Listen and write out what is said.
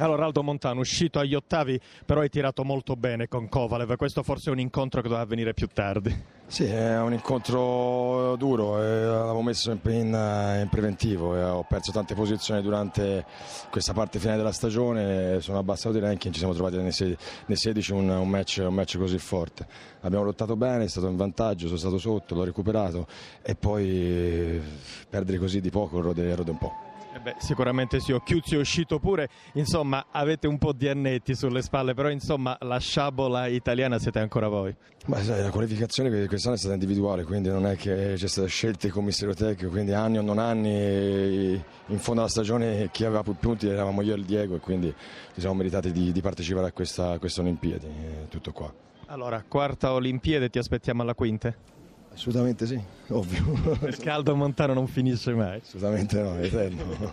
Allora Aldo Montano, uscito agli ottavi, però hai tirato molto bene con Kovalev, questo forse è un incontro che doveva avvenire più tardi. Sì, è un incontro duro, eh, l'avevo messo in, in, in preventivo, eh, ho perso tante posizioni durante questa parte finale della stagione, sono abbassato di ranking, ci siamo trovati nei, nei 16 un, un, match, un match così forte. Abbiamo lottato bene, è stato in vantaggio, sono stato sotto, l'ho recuperato e poi eh, perdere così di poco rode, rode un po'. Eh beh, sicuramente sì, Occhiuzzi è uscito pure, insomma avete un po' di annetti sulle spalle, però insomma la sciabola italiana siete ancora voi. Ma sai, la qualificazione quest'anno è stata individuale, quindi non è che c'è stata scelta il commissario tecnico, quindi anni o non anni, in fondo alla stagione chi aveva più punti eravamo io e il Diego e quindi ci siamo meritati di, di partecipare a questa, a questa Olimpiadi, tutto qua. Allora, quarta Olimpiade, ti aspettiamo alla quinta? Assolutamente sì, ovvio. Il caldo montano non finisce mai. Assolutamente no, è eterno.